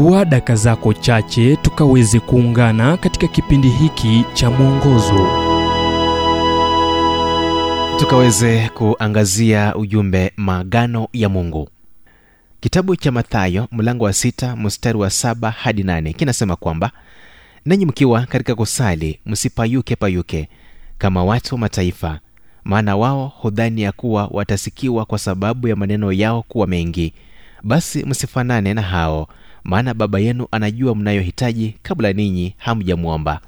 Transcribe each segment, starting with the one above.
chukua daka zako chache tukaweze kuungana katika kipindi hiki cha mwongozo. Tukaweze kuangazia ujumbe maagano ya mungu. Kitabu cha mathayo mlango wa sita mstari wa saba hadi nane kinasema kwamba nanyi mkiwa katika kusali msipayuke payuke kama watu wa mataifa maana wao hudhani ya kuwa watasikiwa kwa sababu ya maneno yao kuwa mengi. Basi msifanane na hao maana baba yenu anajua mnayohitaji kabla ninyi hamjamwomba.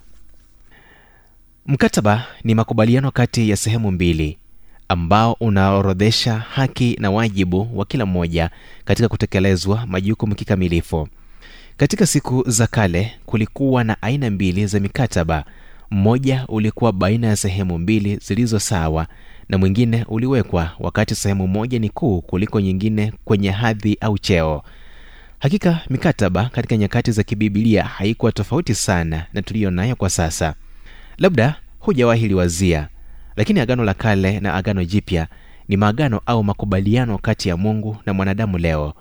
Mkataba ni makubaliano kati ya sehemu mbili ambao unaorodhesha haki na wajibu wa kila mmoja katika kutekelezwa majukumu kikamilifu. Katika siku za kale kulikuwa na aina mbili za mikataba. Mmoja ulikuwa baina ya sehemu mbili zilizo sawa na mwingine uliwekwa wakati sehemu moja ni kuu kuliko nyingine kwenye hadhi au cheo hakika mikataba katika nyakati za kibibilia haikuwa tofauti sana na tuliyo nayo kwa sasa. Labda hujawahi liwazia lakini agano la kale na agano jipya ni maagano au makubaliano kati ya mungu na mwanadamu leo.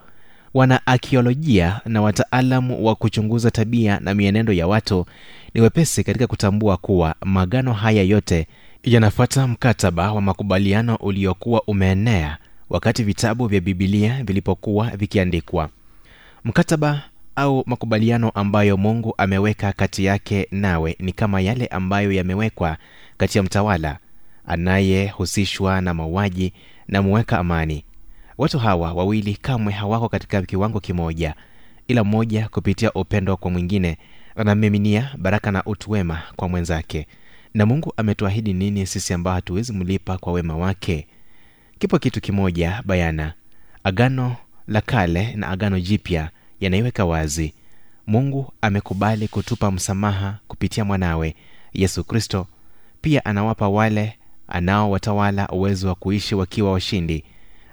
Wana akiolojia na wataalamu wa kuchunguza tabia na mienendo ya watu ni wepesi katika kutambua kuwa maagano haya yote yanafuata mkataba wa makubaliano uliokuwa umeenea wakati vitabu vya bibilia vilipokuwa vikiandikwa mkataba au makubaliano ambayo mungu ameweka kati yake nawe ni kama yale ambayo yamewekwa kati ya mtawala anayehusishwa na mauaji na muweka amani. Watu hawa wawili kamwe hawako katika kiwango kimoja ila mmoja kupitia upendo kwa mwingine anamiminia baraka na utu wema kwa mwenzake. Na mungu ametuahidi nini sisi ambao hatuwezi mlipa kwa wema wake? Kipo kitu kimoja bayana agano la kale na agano jipya yanaiweka wazi. Mungu amekubali kutupa msamaha kupitia mwanawe yesu kristo. Pia anawapa wale anaowatawala uwezo wa kuishi wakiwa washindi.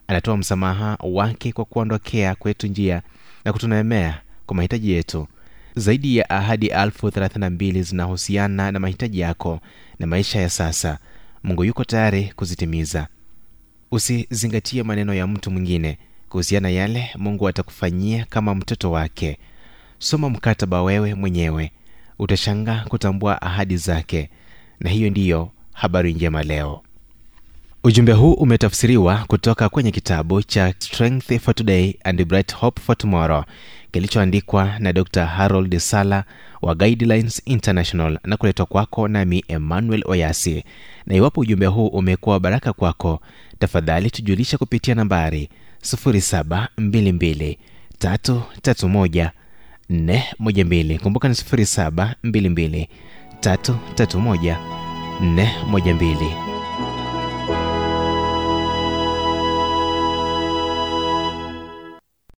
Anatoa msamaha wake kwa kuondokea kwetu njia na kutunemea kwa mahitaji yetu. Zaidi ya ahadi elfu thelathini na mbili zinahusiana na mahitaji yako na maisha ya sasa. Mungu yuko tayari kuzitimiza. Usizingatie maneno ya mtu mwingine kuhusiana yale mungu atakufanyia kama mtoto wake. Soma mkataba wewe mwenyewe. Utashangaa kutambua ahadi zake. Na hiyo ndiyo habari njema leo. Ujumbe huu umetafsiriwa kutoka kwenye kitabu cha strength for today and bright hope for tomorrow kilichoandikwa na dr harold sala wa guidelines international na kuletwa kwako nami emmanuel oyasi. Na iwapo ujumbe huu umekuwa baraka kwako tafadhali tujulisha kupitia nambari 722 331 412 kumbuka ni 722 331 412